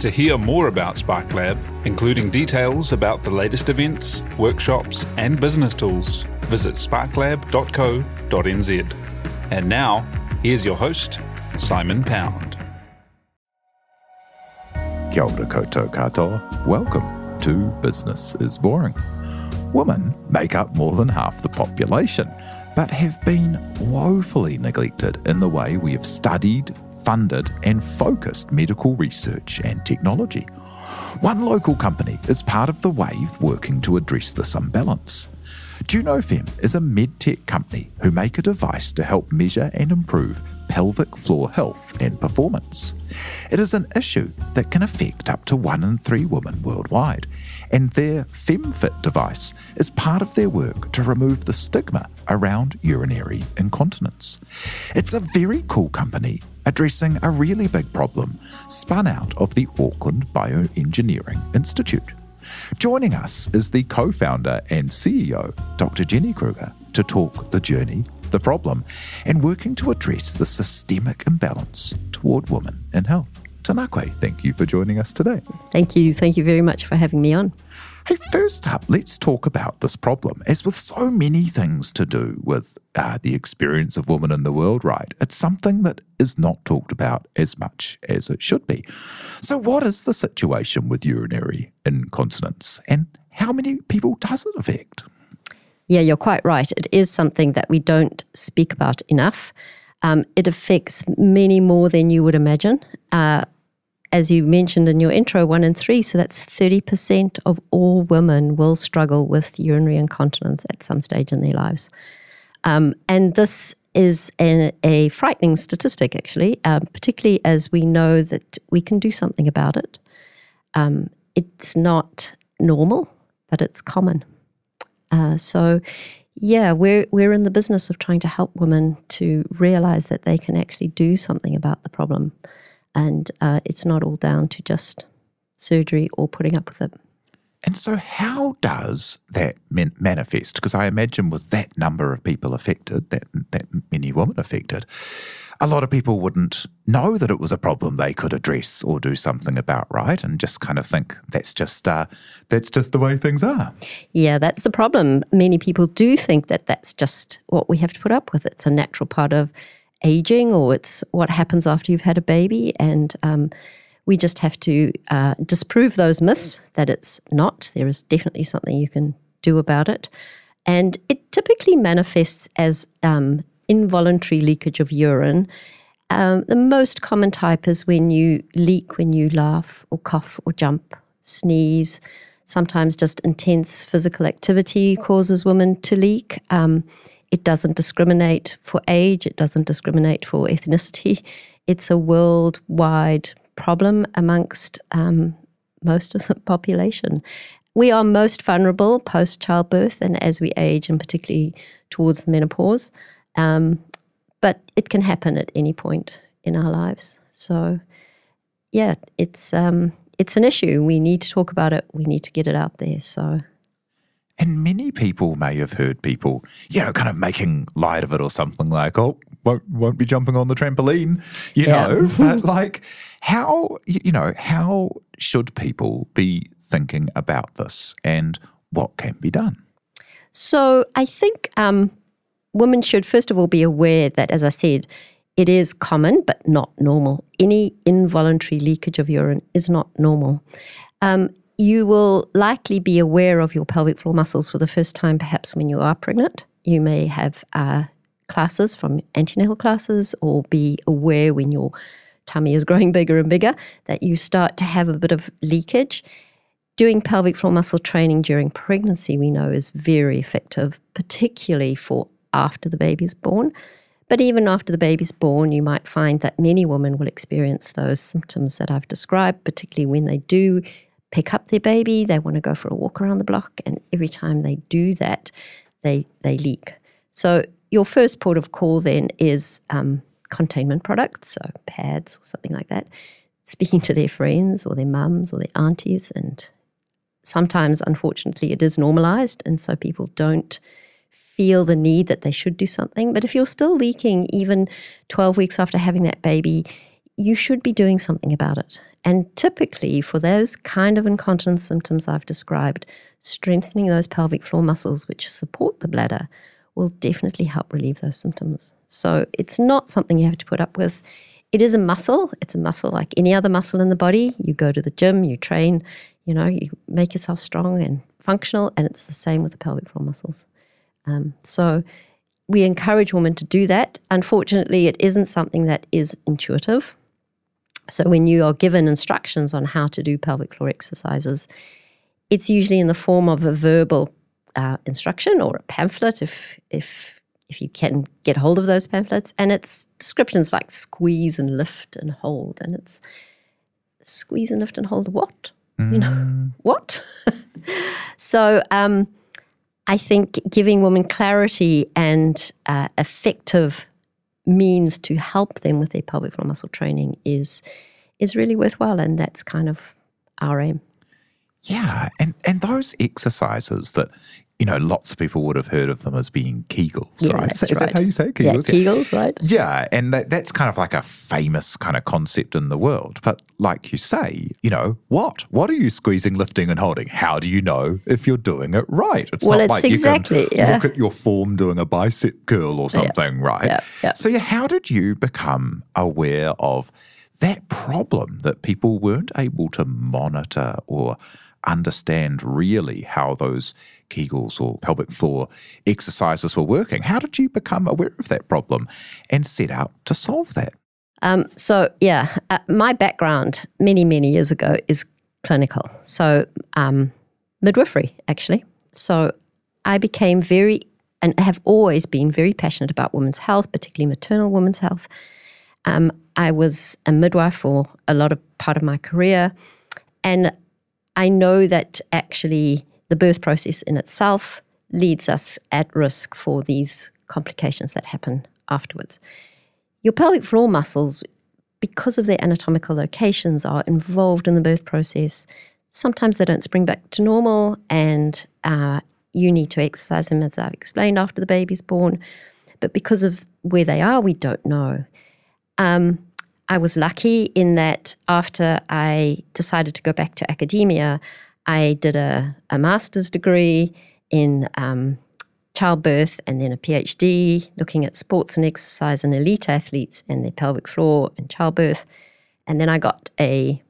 To hear more about SparkLab, including details about the latest events, workshops, and business tools, visit sparklab.co.nz. And now, here's your host, Simon Pound. Kia ora koutou katoa. Welcome to Business is Boring. Women make up more than half the population, but have been woefully neglected in the way we have studied, funded, and focused medical research and technology. One local company is part of the wave working to address this imbalance. Junofem is a medtech company who make a device to help measure and improve pelvic floor health and performance. It is an issue that can affect up to one in three women worldwide, and their FemFit device is part of their work to remove the stigma around urinary incontinence. It's a very cool company addressing a really big problem spun out of the Auckland Bioengineering Institute. Joining us is the co founder and CEO, Dr. Jenny Kruger, to talk the journey, the problem, and working to address the systemic imbalance toward women in health. Tēnā koe, thank you for joining us today. Thank you. Thank you very much for having me on. Hey, first up, let's talk about this problem. As with so many things to do with uh, the experience of women in the world, right? It's something that is not talked about as much as it should be. So, what is the situation with urinary incontinence and how many people does it affect? Yeah, you're quite right. It is something that we don't speak about enough. Um, it affects many more than you would imagine. Uh, as you mentioned in your intro, one in three, so that's 30% of all women will struggle with urinary incontinence at some stage in their lives. Um, and this is an, a frightening statistic, actually, um, particularly as we know that we can do something about it. Um, it's not normal, but it's common. Uh, so, yeah, we're we're in the business of trying to help women to realize that they can actually do something about the problem and uh, it's not all down to just surgery or putting up with it. And so, how does that manifest? Because I imagine with that number of people affected, that, that many women affected, a lot of people wouldn't know that it was a problem they could address or do something about, right? And just kind of think that's just uh, that's just the way things are. Yeah, that's the problem. Many people do think that that's just what we have to put up with. It's a natural part of aging or it's what happens after you've had a baby. And um, we just have to uh, disprove those myths that it's not. There is definitely something you can do about it. And it typically manifests as um, involuntary leakage of urine. Um, the most common type is when you leak when you laugh or cough or jump, sneeze. Sometimes just intense physical activity causes women to leak. Um, it doesn't discriminate for age, it doesn't discriminate for ethnicity. It's a worldwide problem amongst um, most of the population. We are most vulnerable post childbirth and as we age, and particularly towards the menopause. Um, but it can happen at any point in our lives. So, yeah, it's um, it's an issue. We need to talk about it. We need to get it out there. So and many people may have heard people, you know, kind of making light of it or something like, oh, won't, won't be jumping on the trampoline, you yeah. know. but like, how, you know, how should people be thinking about this and what can be done? So I think um, women should, first of all, be aware that, as I said, it is common but not normal. Any involuntary leakage of urine is not normal. Um, you will likely be aware of your pelvic floor muscles for the first time, perhaps when you are pregnant. You may have uh, classes from antenatal classes or be aware when your tummy is growing bigger and bigger that you start to have a bit of leakage. Doing pelvic floor muscle training during pregnancy, we know, is very effective, particularly for after the baby is born. But even after the baby's born, you might find that many women will experience those symptoms that I've described, particularly when they do pick up their baby, they want to go for a walk around the block, and every time they do that, they they leak. So your first port of call then is um, containment products, so pads or something like that. Speaking to their friends or their mums or their aunties, and sometimes, unfortunately, it is normalized, and so people don't feel the need that they should do something. But if you're still leaking even 12 weeks after having that baby, you should be doing something about it. And typically, for those kind of incontinence symptoms I've described, strengthening those pelvic floor muscles which support the bladder will definitely help relieve those symptoms. So it's not something you have to put up with. It is a muscle. It's a muscle like any other muscle in the body. You go to the gym, you train, you know, you make yourself strong and functional, and it's the same with the pelvic floor muscles. Um, so we encourage women to do that. Unfortunately, it isn't something that is intuitive. So when you are given instructions on how to do pelvic floor exercises, it's usually in the form of a verbal uh, instruction or a pamphlet if if if you can get hold of those pamphlets. And it's descriptions like squeeze and lift and hold, and it's squeeze and lift and hold what? Mm. You know mm. what? so um, I think giving women clarity and uh, effective means to help them with their pelvic floor muscle training is is really worthwhile, and that's kind of our aim. Yeah, and and those exercises that you know, lots of people would have heard of them as being Kegels, yeah, right? Is, is right. that how you say it? Kegels? Yeah, Kegels, right? Yeah, and that, that's kind of like a famous kind of concept in the world. But like you say, you know, what? What are you squeezing, lifting, and holding? How do you know if you're doing it right? It's well, not it's like exactly, you can yeah. look at your form doing a bicep curl or something, yeah, right? Yeah, yeah. So, yeah, how did you become aware of that problem that people weren't able to monitor or understand really how those Kegels or pelvic floor exercises were working. How did you become aware of that problem and set out to solve that? Um, so, yeah, uh, my background many, many years ago is clinical. So, um, midwifery, actually. So, I became very, and have always been very passionate about women's health, particularly maternal women's health. Um, I was a midwife for a lot of part of my career. And I know that actually the birth process in itself leads us at risk for these complications that happen afterwards. Your pelvic floor muscles, because of their anatomical locations, are involved in the birth process. Sometimes they don't spring back to normal, and uh, you need to exercise them, as I've explained, after the baby's born. But because of where they are, we don't know. Um, I was lucky in that after I decided to go back to academia, I did a, a master's degree in um, childbirth and then a PhD looking at sports and exercise and elite athletes and their pelvic floor and childbirth. And then I got a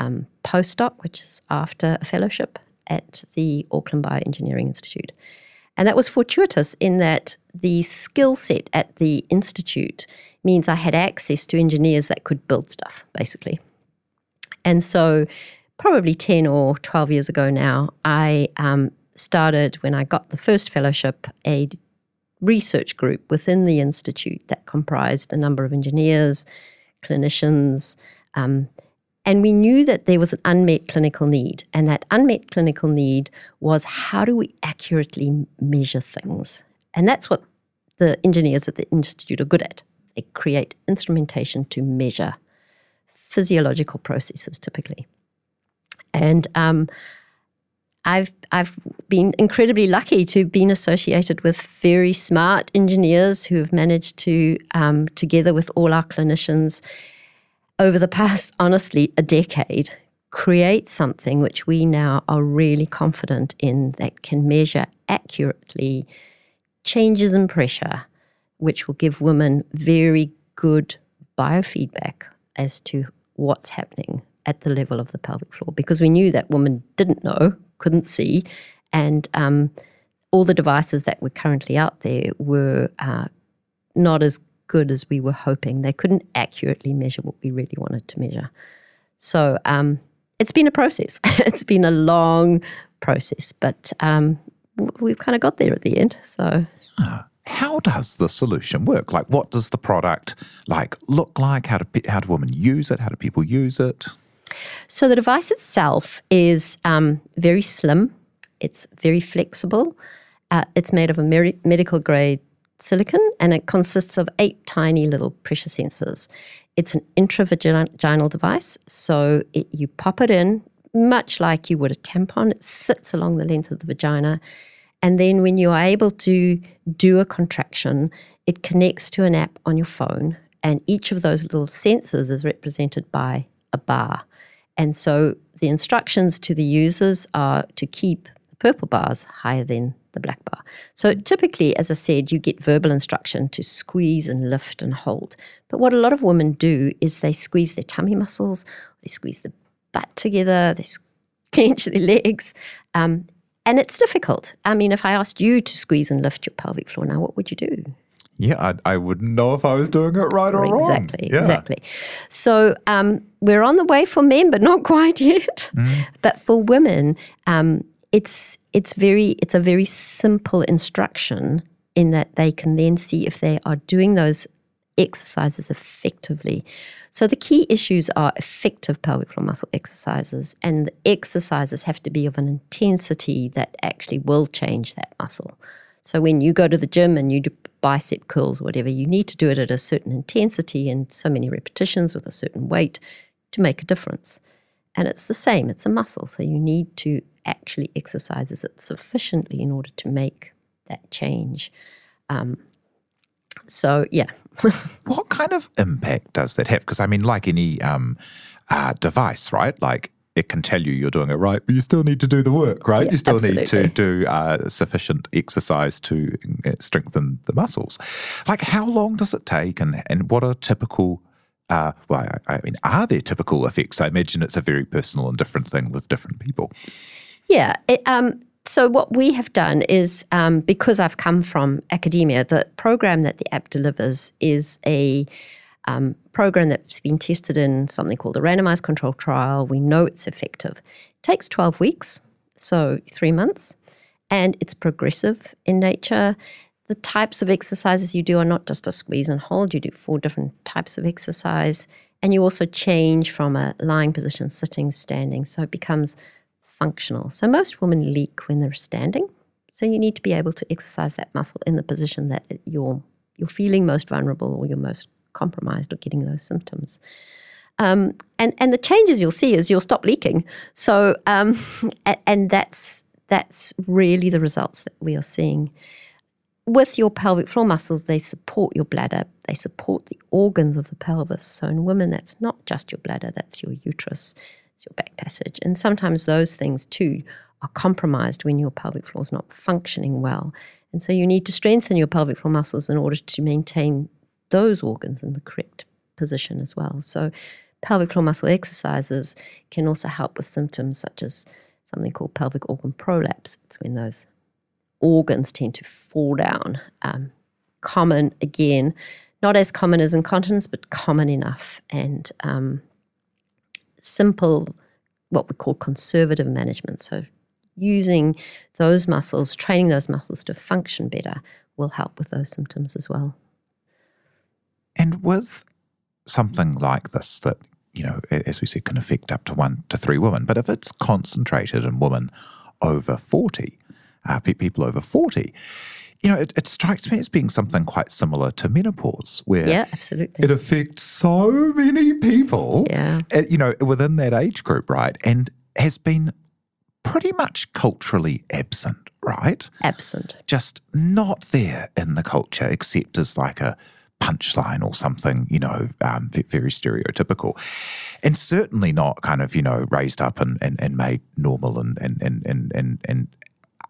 um, postdoc, which is after a fellowship at the Auckland Bioengineering Institute. And that was fortuitous in that the skill set at the institute means I had access to engineers that could build stuff, basically. And so, probably 10 or 12 years ago now, I um, started, when I got the first fellowship, a research group within the institute that comprised a number of engineers, clinicians, um, and we knew that there was an unmet clinical need. And that unmet clinical need was how do we accurately measure things? And that's what the engineers at the Institute are good at. They create instrumentation to measure physiological processes typically. And um, I've I've been incredibly lucky to have been associated with very smart engineers who have managed to, um, together with all our clinicians, over the past, honestly, a decade, create something which we now are really confident in that can measure accurately changes in pressure, which will give women very good biofeedback as to what's happening at the level of the pelvic floor. Because we knew that women didn't know, couldn't see, and um, all the devices that were currently out there were uh, not as good as we were hoping. They couldn't accurately measure what we really wanted to measure. So um, it's been a process. it's been a long process, but um, we've kind of got there at the end. So. How does the solution work? Like, what does the product like look like? How do how do women use it? How do people use it? So the device itself is um, very slim. It's very flexible. Uh, it's made of a mer- medical grade silicone and it consists of eight tiny little pressure sensors. It's an intravaginal device, so it, you pop it in much like you would a tampon. It sits along the length of the vagina. And then when you are able to do a contraction, it connects to an app on your phone. And each of those little sensors is represented by a bar. And so the instructions to the users are to keep the purple bars higher than the black bar. So typically, as I said, you get verbal instruction to squeeze and lift and hold. But what a lot of women do is they squeeze their tummy muscles, they squeeze the butt together, they clench their legs. Um, and it's difficult. I mean, if I asked you to squeeze and lift your pelvic floor now, what would you do? Yeah, I, I wouldn't know if I was doing it right or exactly, wrong. Exactly, yeah. exactly. So um, we're on the way for men, but not quite yet. Mm. But for women, um, it's it's very it's a very simple instruction in that they can then see if they are doing those exercises effectively. So the key issues are effective pelvic floor muscle exercises, and the exercises have to be of an intensity that actually will change that muscle. So when you go to the gym and you do bicep curls, or whatever, you need to do it at a certain intensity and so many repetitions with a certain weight to make a difference. And it's the same, it's a muscle. So you need to actually exercises it sufficiently in order to make that change. Um, so, yeah. what kind of impact does that have? Because, I mean, like any um, uh, device, right? Like it can tell you you're doing it right, but you still need to do the work, right? Yeah, you still absolutely. need to do uh, sufficient exercise to uh, strengthen the muscles. Like, how long does it take, and, and what are typical uh, well, I, I mean, are there typical effects? I imagine it's a very personal and different thing with different people. Yeah. It, um, so what we have done is um, because I've come from academia, the program that the app delivers is a um, program that's been tested in something called a randomized control trial. We know it's effective. It takes 12 weeks, so three months, and it's progressive in nature the types of exercises you do are not just a squeeze and hold, you do four different types of exercise. And you also change from a lying position, sitting, standing. So it becomes functional. So most women leak when they're standing. So you need to be able to exercise that muscle in the position that you're you're feeling most vulnerable or you're most compromised or getting those symptoms. Um, and and the changes you'll see is you'll stop leaking. So um, and, that's that's really the results that we are seeing. with your pelvic floor muscles, they support your bladder, they support the organs of the pelvis. So in women, that's not just your bladder, that's your uterus, it's your back passage. And sometimes those things too are compromised when your pelvic floor is not functioning well. And so you need to strengthen your pelvic floor muscles in order to maintain those organs in the correct position as well. So pelvic floor muscle exercises can also help with symptoms such as something called pelvic organ prolapse. It's when those organs tend to fall down. Um, common, again, not as common as incontinence, but common enough. And um, simple, what we call conservative management. So, using those muscles, training those muscles to function better, will help with those symptoms as well. And with something like this, that, you know, as we said, can affect up to one to three women, but if it's concentrated in women over 40, uh, people over 40. You know, it, it, strikes me as being something quite similar to menopause, where yeah, absolutely, it affects so many people, yeah. Uh, you know, within that age group, right? And has been pretty much culturally absent, right? Absent. Just not there in the culture, except as like a punchline or something, you know, um, very stereotypical. And certainly not kind of, you know, raised up and, and, and made normal and, and, and, and, and, and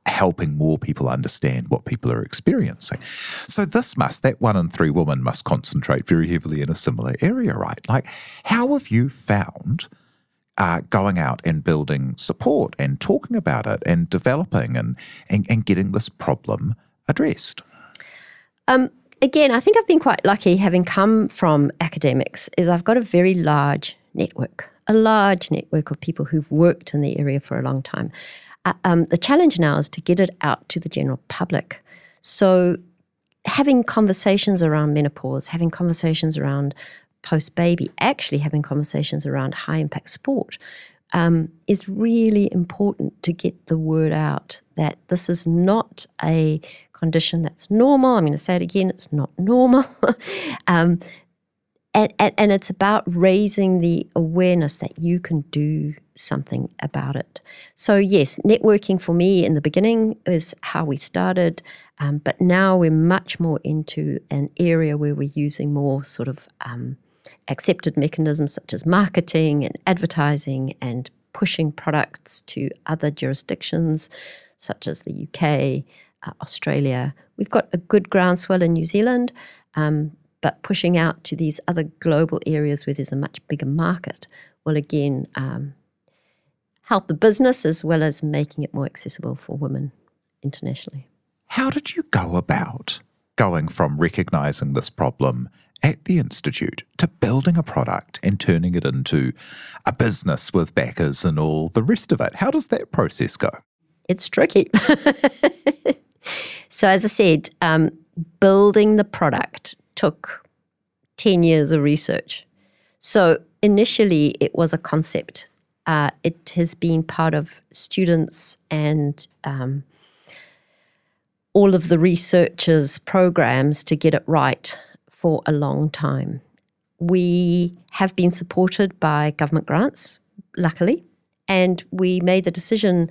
helping more people understand what people are experiencing. So this must, that one in three women must concentrate very heavily in a similar area, right? Like, how have you found uh, going out and building support and talking about it and developing and, and, and getting this problem addressed? Um, again, I think I've been quite lucky having come from academics, is I've got a very large network, a large network of people who've worked in the area for a long time. Uh, um, the challenge now is to get it out to the general public. So, having conversations around menopause, having conversations around post baby, actually having conversations around high impact sport um, is really important to get the word out that this is not a condition that's normal. I'm going to say it again it's not normal. um, and, and, and it's about raising the awareness that you can do something about it. So, yes, networking for me in the beginning is how we started, um, but now we're much more into an area where we're using more sort of um, accepted mechanisms such as marketing and advertising and pushing products to other jurisdictions such as the UK, uh, Australia. We've got a good groundswell in New Zealand. Um, but pushing out to these other global areas where there's a much bigger market will again um, help the business as well as making it more accessible for women internationally. How did you go about going from recognizing this problem at the Institute to building a product and turning it into a business with backers and all the rest of it? How does that process go? It's tricky. so, as I said, um, building the product took 10 years of research. So initially, it was a concept. Uh, it has been part of students and um, all of the researchers' programs to get it right for a long time. We have been supported by government grants, luckily, and we made the decision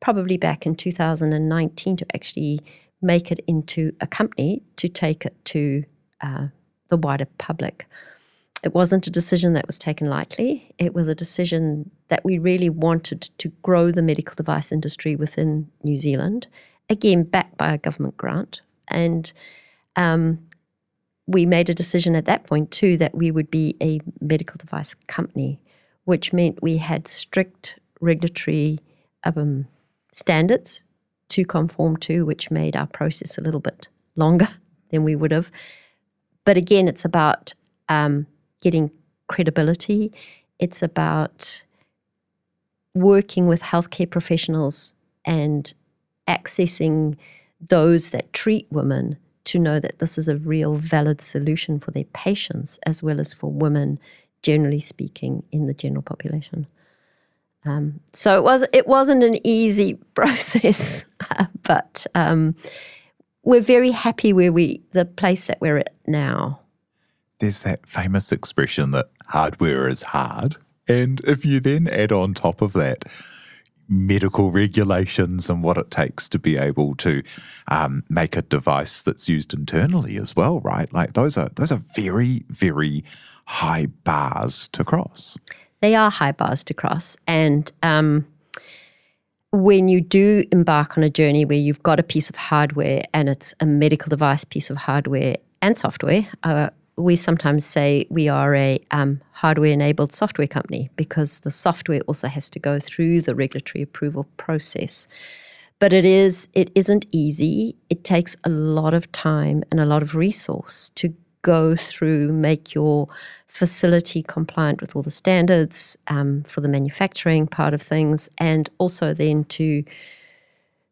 probably back in 2019 to actually make it into a company to take it to uh, the wider public. It wasn't a decision that was taken lightly. It was a decision that we really wanted to grow the medical device industry within New Zealand, again, backed by a government grant. And um, we made a decision at that point, too, that we would be a medical device company, which meant we had strict regulatory um, standards to conform to, which made our process a little bit longer than we would have. But again, it's about um, getting credibility. It's about working with healthcare professionals and accessing those that treat women to know that this is a real valid solution for their patients as well as for women, generally speaking, in the general population. Um, so it was it wasn't an easy process, but um, we're very happy where we the place that we're at now. There's that famous expression that hardware is hard. And if you then add on top of that medical regulations and what it takes to be able to um, make a device that's used internally as well, right? Like those are those are very very high bars to cross. They are high bars to cross, and um, when you do embark on a journey where you've got a piece of hardware and it's a medical device piece of hardware and software, uh, we sometimes say we are a um, hardware enabled software company because the software also has to go through the regulatory approval process. But it is it isn't easy. It takes a lot of time and a lot of resource to go through, make your facility compliant with all the standards um, for the manufacturing part of things, and also then to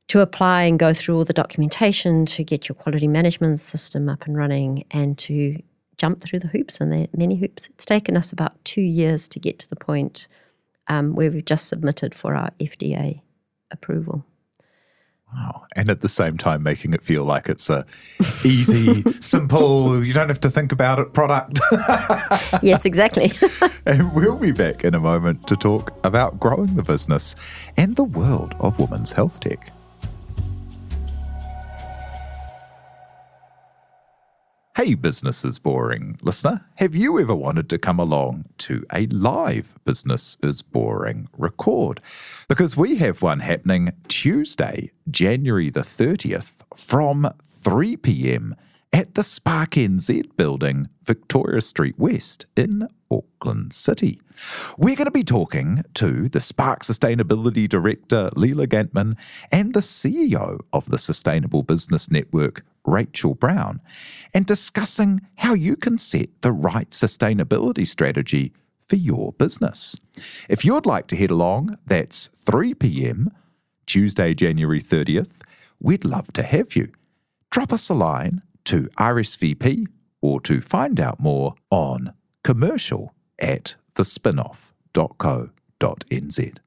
to apply and go through all the documentation to get your quality management system up and running, and to jump through the hoops and the many hoops. It's taken us about two years to get to the point um, where we've just submitted for our FDA approval. Wow. And at the same time, making it feel like it's a easy, simple, you don't have to think about it product. yes, exactly. and we'll be back in a moment to talk about growing the business and the world of women's health tech. Hey, Business is Boring listener, have you ever wanted to come along to a live Business is Boring record? Because we have one happening Tuesday, January the 30th from 3 pm at the Spark NZ building, Victoria Street West in Auckland City. We're going to be talking to the Spark Sustainability Director, Leela Gantman, and the CEO of the Sustainable Business Network, Rachel Brown, and discussing how you can set the right sustainability strategy for your business. If you'd like to head along, that's 3 p.m. Tuesday, January 30th. We'd love to have you. Drop us a line to RSVP or to find out more on commercial at thespinoff.co.nz.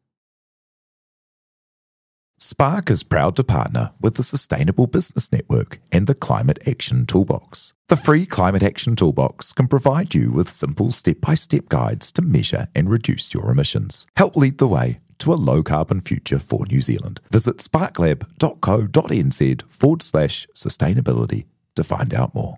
Spark is proud to partner with the Sustainable Business Network and the Climate Action Toolbox. The free Climate Action Toolbox can provide you with simple step by step guides to measure and reduce your emissions. Help lead the way to a low carbon future for New Zealand. Visit sparklab.co.nz forward slash sustainability to find out more.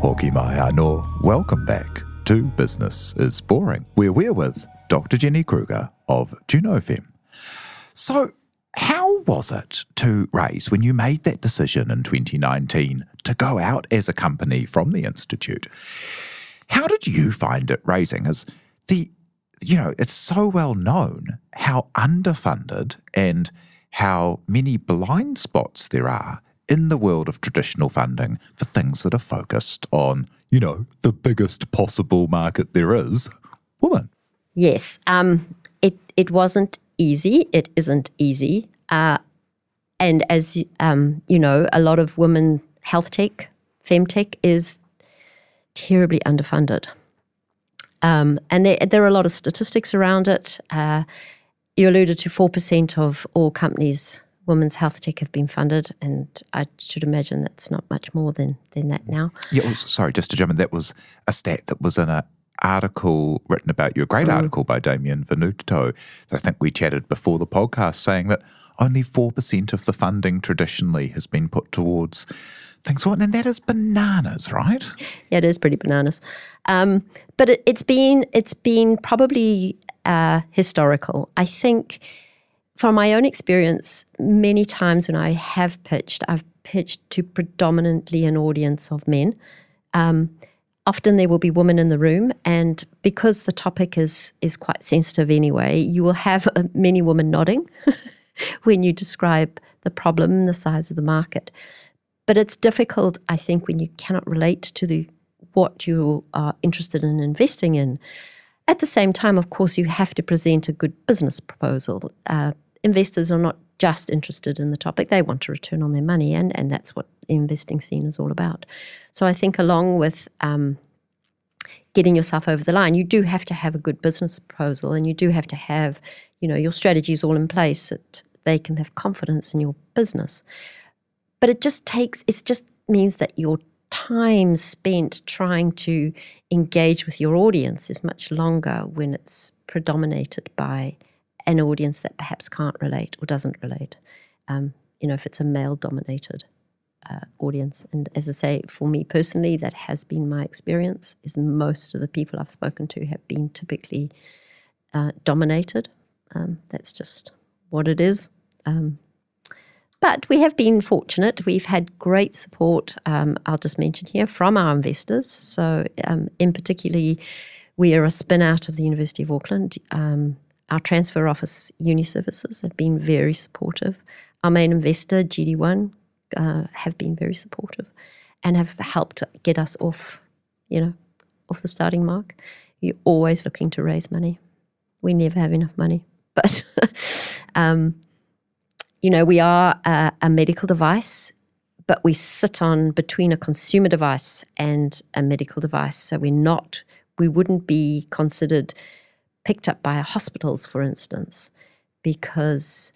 Hoki mai anō, welcome back to Business is Boring, where we're with Dr. Jenny Kruger of Junofem. So, how was it to raise when you made that decision in 2019 to go out as a company from the Institute? How did you find it raising? As the, you know, it's so well known how underfunded and how many blind spots there are in the world of traditional funding for things that are focused on, you know, the biggest possible market there is, women. Yes, um, it it wasn't easy. It isn't easy, uh, and as um, you know, a lot of women health tech, femtech is terribly underfunded, um, and there there are a lot of statistics around it. Uh, you alluded to four percent of all companies women's health tech have been funded, and I should imagine that's not much more than than that now. Yeah, well, sorry, just to jump in, that was a stat that was in an article written about you, a great mm. article by Damien Venuto that I think we chatted before the podcast, saying that only 4% of the funding traditionally has been put towards things. What, and that is bananas, right? Yeah, it is pretty bananas. Um, but it, has been it's been probably uh, historical. I think from my own experience, many times when I have pitched, I've pitched to predominantly an audience of men. Um, often there will be women in the room, and because the topic is is quite sensitive anyway, you will have uh, many women nodding when you describe the problem, the size of the market. But it's difficult, I think, when you cannot relate to the what you are interested in investing in. At the same time, of course, you have to present a good business proposal. Uh, investors are not just interested in the topic, they want to return on their money, and, and that's what the investing scene is all about. So I think, along with um, getting yourself over the line, you do have to have a good business proposal, and you do have to have, you know, your strategies all in place that they can have confidence in your business. But it just takes, it just means that your time spent trying to engage with your audience is much longer when it's predominated by an audience that perhaps can't relate or doesn't relate. Um, you know, if it's a male dominated uh, audience. And as I say, for me personally, that has been my experience. Is most of the people I've spoken to have been typically uh, dominated. Um, that's just what it is. Um, but we have been fortunate. We've had great support. Um, I'll just mention here from our investors. So, um, in particularly, we are a spin out of the University of Auckland. Um, our transfer office, UniServices, have been very supportive. Our main investor, GD1, uh, have been very supportive and have helped get us off, you know, off the starting mark. You're always looking to raise money. We never have enough money, but um, you know, we are a, a medical device, but we sit on between a consumer device and a medical device. So we're not, we wouldn't be considered picked up by hospitals, for instance, because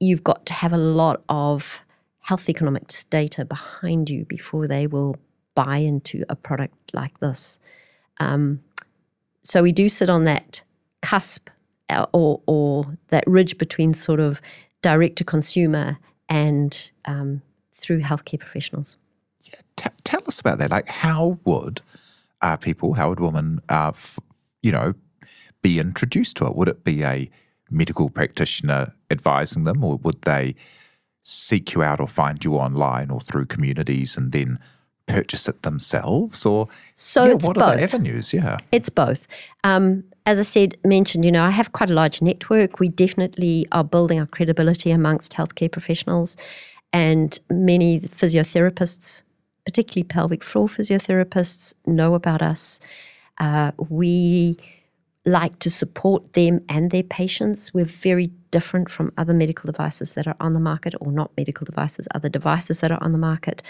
you've got to have a lot of health economics data behind you before they will buy into a product like this. Um, so we do sit on that cusp uh, or, or that ridge between sort of direct to consumer and um, through healthcare professionals. Yeah, t- tell us about that. Like, how would uh, people, how would women uh, f- you know, be introduced to it? Would it be a medical practitioner advising them, or would they seek you out or find you online or through communities and then purchase it themselves? Or So yeah, what both. are the avenues? Yeah. It's both. Um, as I said, mentioned, you know, I have quite a large network. We definitely are building our credibility amongst healthcare professionals, and many physiotherapists, particularly pelvic floor physiotherapists, know about us. Uh, we like to support them and their patients. We're very different from other medical devices that are on the market, or not medical devices, other devices that are on the market.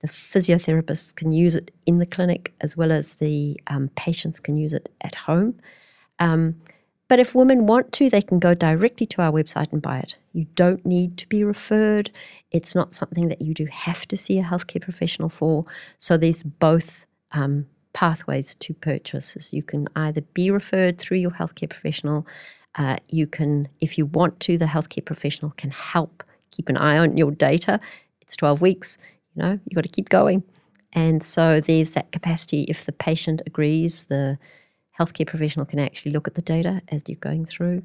The physiotherapists can use it in the clinic as well as the um, patients can use it at home. Um, but if women want to, they can go directly to our website and buy it. You don't need to be referred. It's not something that you do have to see a healthcare professional for. So there's both um, pathways to purchases. You can either be referred through your healthcare professional. Uh, you can, if you want to, the healthcare professional can help keep an eye on your data. It's 12 weeks, you know, you've got to keep going. And so there's that capacity. If the patient agrees, the healthcare professional can actually look at the data as you're going through.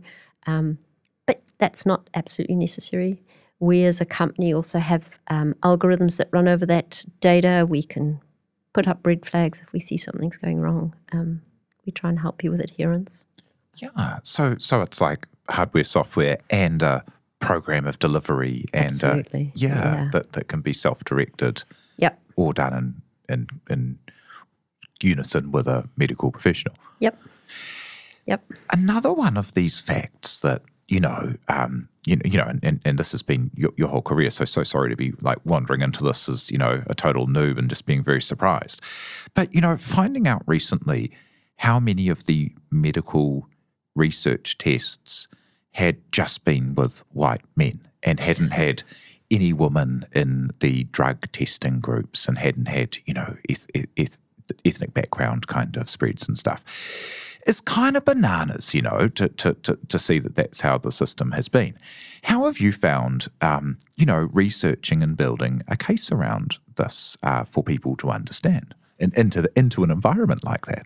Um, but that's not absolutely necessary. We as a company also have um, algorithms that run over that data. We can put up red flags if we see something's going wrong. Um, we try and help you with adherence. Yeah. So so it's like hardware, software, and a program of delivery, and uh, Absolutely. yeah, Yeah. that that can be self-directed Yep. or done in in in unison with a medical professional. Yep. Yep. Another one of these facts that you know, um, you know, you know, and, and, this has been your, your whole career. So so sorry to be like wandering into this as you know a total noob and just being very surprised. But you know, finding out recently how many of the medical research tests had just been with white men and hadn't had any women in the drug testing groups and hadn't had you know eth- eth- ethnic background kind of spreads and stuff it's kind of bananas, you know, to, to, to, to see that that's how the system has been. How have you found, um, you know, researching and building a case around this uh, for people to understand and into, the, into an environment like that?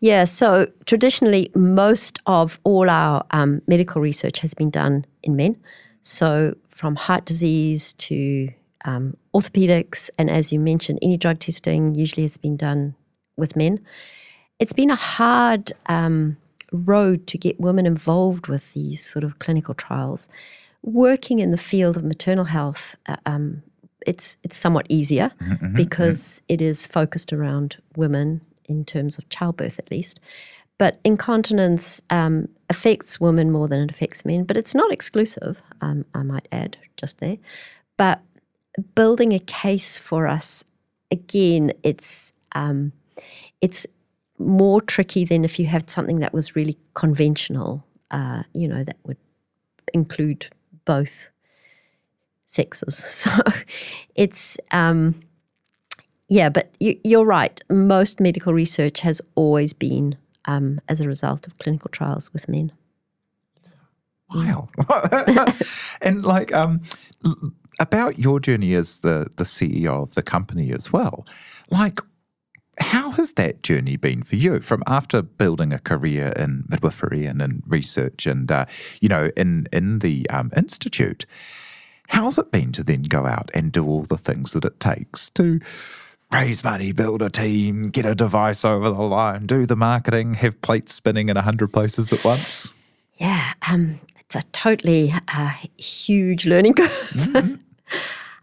Yeah, so traditionally, most of all our um, medical research has been done in men. So, from heart disease to um, orthopedics, and as you mentioned, any drug testing usually has been done with men. It's been a hard um, road to get women involved with these sort of clinical trials. Working in the field of maternal health, uh, um, it's it's somewhat easier because it is focused around women in terms of childbirth, at least. But incontinence um, affects women more than it affects men, but it's not exclusive, um, I might add, just there. But building a case for us, again, it's um, it's more tricky than if you had something that was really conventional, uh, you know, that would include both sexes. So it's, um, yeah, but you, you're right. Most medical research has always been um, as a result of clinical trials with men. Wow. and like um about your journey as the the CEO of the company as well. Like how has that journey been for you from after building a career in midwifery and in research and uh, you know in in the um, institute how's it been to then go out and do all the things that it takes to raise money build a team get a device over the line do the marketing have plates spinning in a hundred places at once Yeah, um, it's a totally uh, huge learning curve.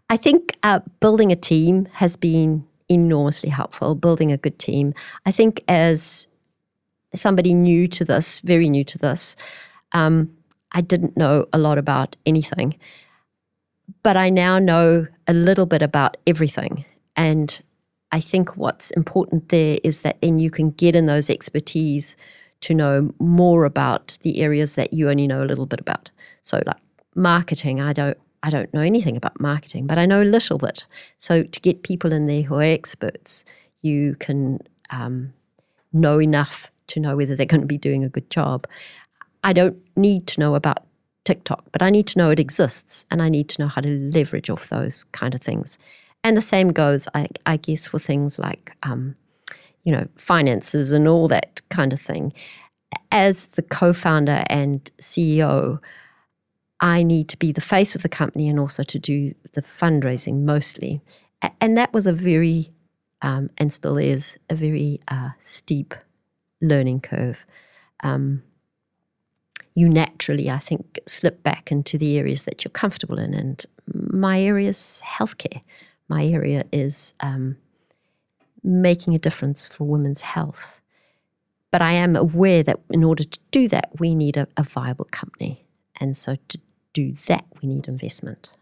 I think uh, building a team has been enormously helpful, building a good team. I think as somebody new to this, very new to this, um, I didn't know a lot about anything. But I now know a little bit about everything. And I think what's important there is that then you can get in those expertise to know more about the areas that you only know a little bit about. So like marketing, I don't I don't know anything about marketing, but I know a little bit. So to get people in there who are experts, you can um, know enough to know whether they're going to be doing a good job. I don't need to know about TikTok, but I need to know it exists and I need to know how to leverage off those kind of things. And the same goes, I, I guess, for things like, um, you know, finances and all that kind of thing. As the co founder and CEO, I need to be the face of the company and also to do the fundraising mostly. And that was a very, um, and still is, a very uh, steep learning curve. Um, you naturally, I think, slip back into the areas that you're comfortable in. And my area is healthcare. My area is um, making a difference for women's health. But I am aware that in order to do that, we need a, a viable company. And so to do that, we need investment.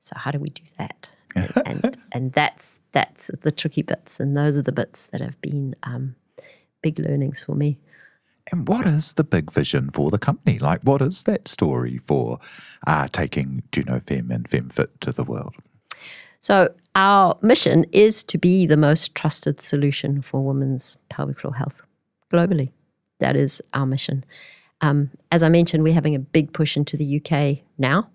So how do we do that? and, and that's that's the tricky bits, and those are the bits that have been um, big learnings for me. And what is the big vision for the company? Like, what is that story for uh, taking Junofem and FemFit to the world? So our mission is to be the most trusted solution for women's pelvic floor health globally. That is our mission. Um, as I mentioned, we're having a big push into the UK now.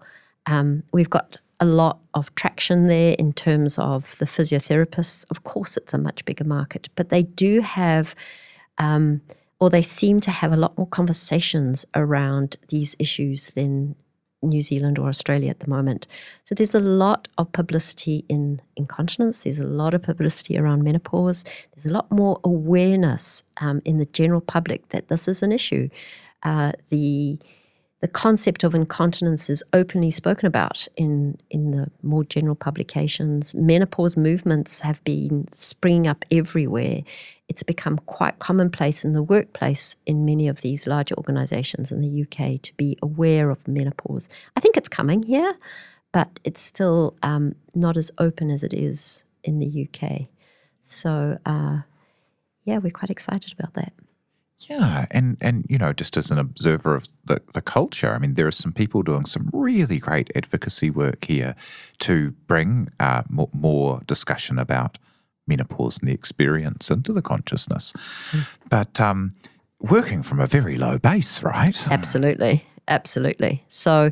Um, we've got a lot of traction there in terms of the physiotherapists. Of course, it's a much bigger market, but they do have, um, or they seem to have a lot more conversations around these issues than New Zealand or Australia at the moment. So there's a lot of publicity in incontinence. There's a lot of publicity around menopause. There's a lot more awareness um, in the general public that this is an issue. Uh, the the concept of incontinence is openly spoken about in, in the more general publications. Menopause movements have been springing up everywhere. It's become quite commonplace in the workplace in many of these larger organizations in the UK to be aware of menopause. I think it's coming here, but it's still um, not as open as it is in the UK. So, uh, yeah, we're quite excited about that. Yeah, and and you know, just as an observer of the, the culture, I mean, there are some people doing some really great advocacy work here to bring uh, more, more discussion about menopause and the experience into the consciousness. But um, working from a very low base, right? Absolutely. Absolutely. So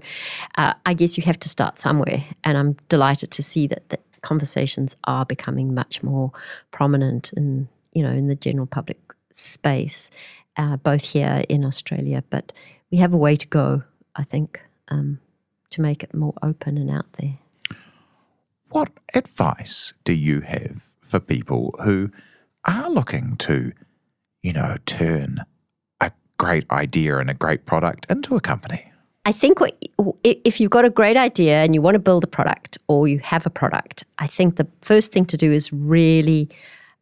uh, I guess you have to start somewhere. And I'm delighted to see that the conversations are becoming much more prominent in, you know, in the general public space, uh, both here in Australia. But we have a way to go, I think, um, to make it more open and out there. What advice do you have for people who are looking to, you know, turn a great idea and a great product into a company? I think what, if you've got a great idea and you want to build a product or you have a product, I think the first thing to do is really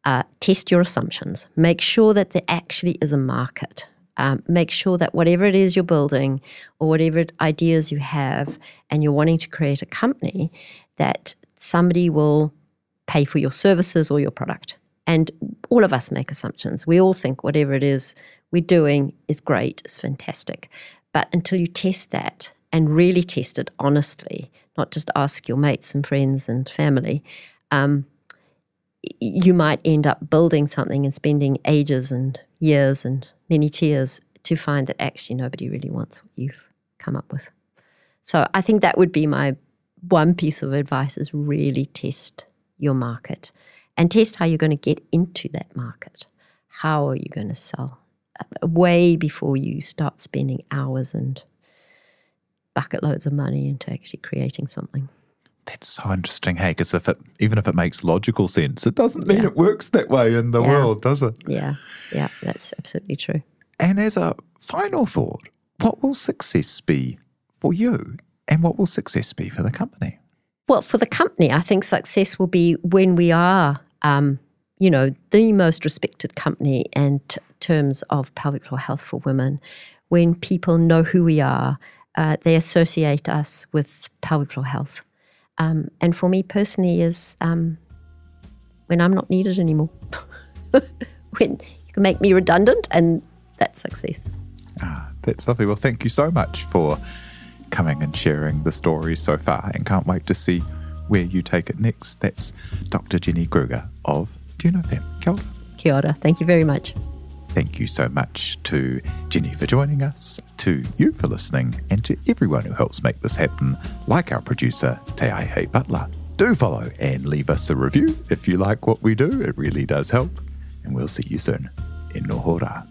uh, test your assumptions. Make sure that there actually is a market. Um, make sure that whatever it is you're building or whatever ideas you have and you're wanting to create a company, that somebody will pay for your services or your product. And all of us make assumptions. We all think whatever it is we're doing is great, is fantastic. But until you test that and really test it honestly, not just ask your mates and friends and family, um, you might end up building something and spending ages and years and many tears to find that actually nobody really wants what you've come up with. So I think that would be my one piece of advice is really test your market and test how you're going to get into that market. How are you going to sell? Way before you start spending hours and bucket loads of money into actually creating something. That's so interesting, hey, because if it even if it makes logical sense, it doesn't mean Yeah. it works that way in the Yeah. world, does it? Yeah, yeah, that's absolutely true. And as a final thought, what will success be for you and what will success be for the company? Well, for the company, I think success will be when we are, um, you know, the most respected company in t- terms of pelvic floor health for women. When people know who we are, uh, they associate us with pelvic floor health. Um, and for me personally, is um, when I'm not needed anymore. when you can make me redundant, and that's success. Ah, that's lovely. Well, thank you so much for coming and sharing the stories so far and can't wait to see where you take it next. That's Dr. Jenny Kruger of Junofem. Kia ora. Kia ora. Thank you very much. Thank you so much to Jenny for joining us, to you for listening, and to everyone who helps make this happen, like our producer, Te Aihe Butler. Do follow and leave us a review if you like what we do, it really does help. And we'll see you soon in Nohora.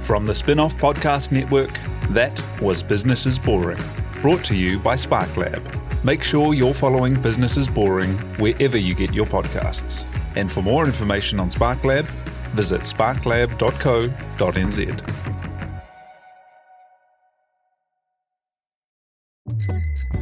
From the Spin Off Podcast Network, that was "Business is Boring, brought to you by SparkLab. Make sure you're following Business is Boring wherever you get your podcasts. And for more information on SparkLab, visit sparklab.co.nz.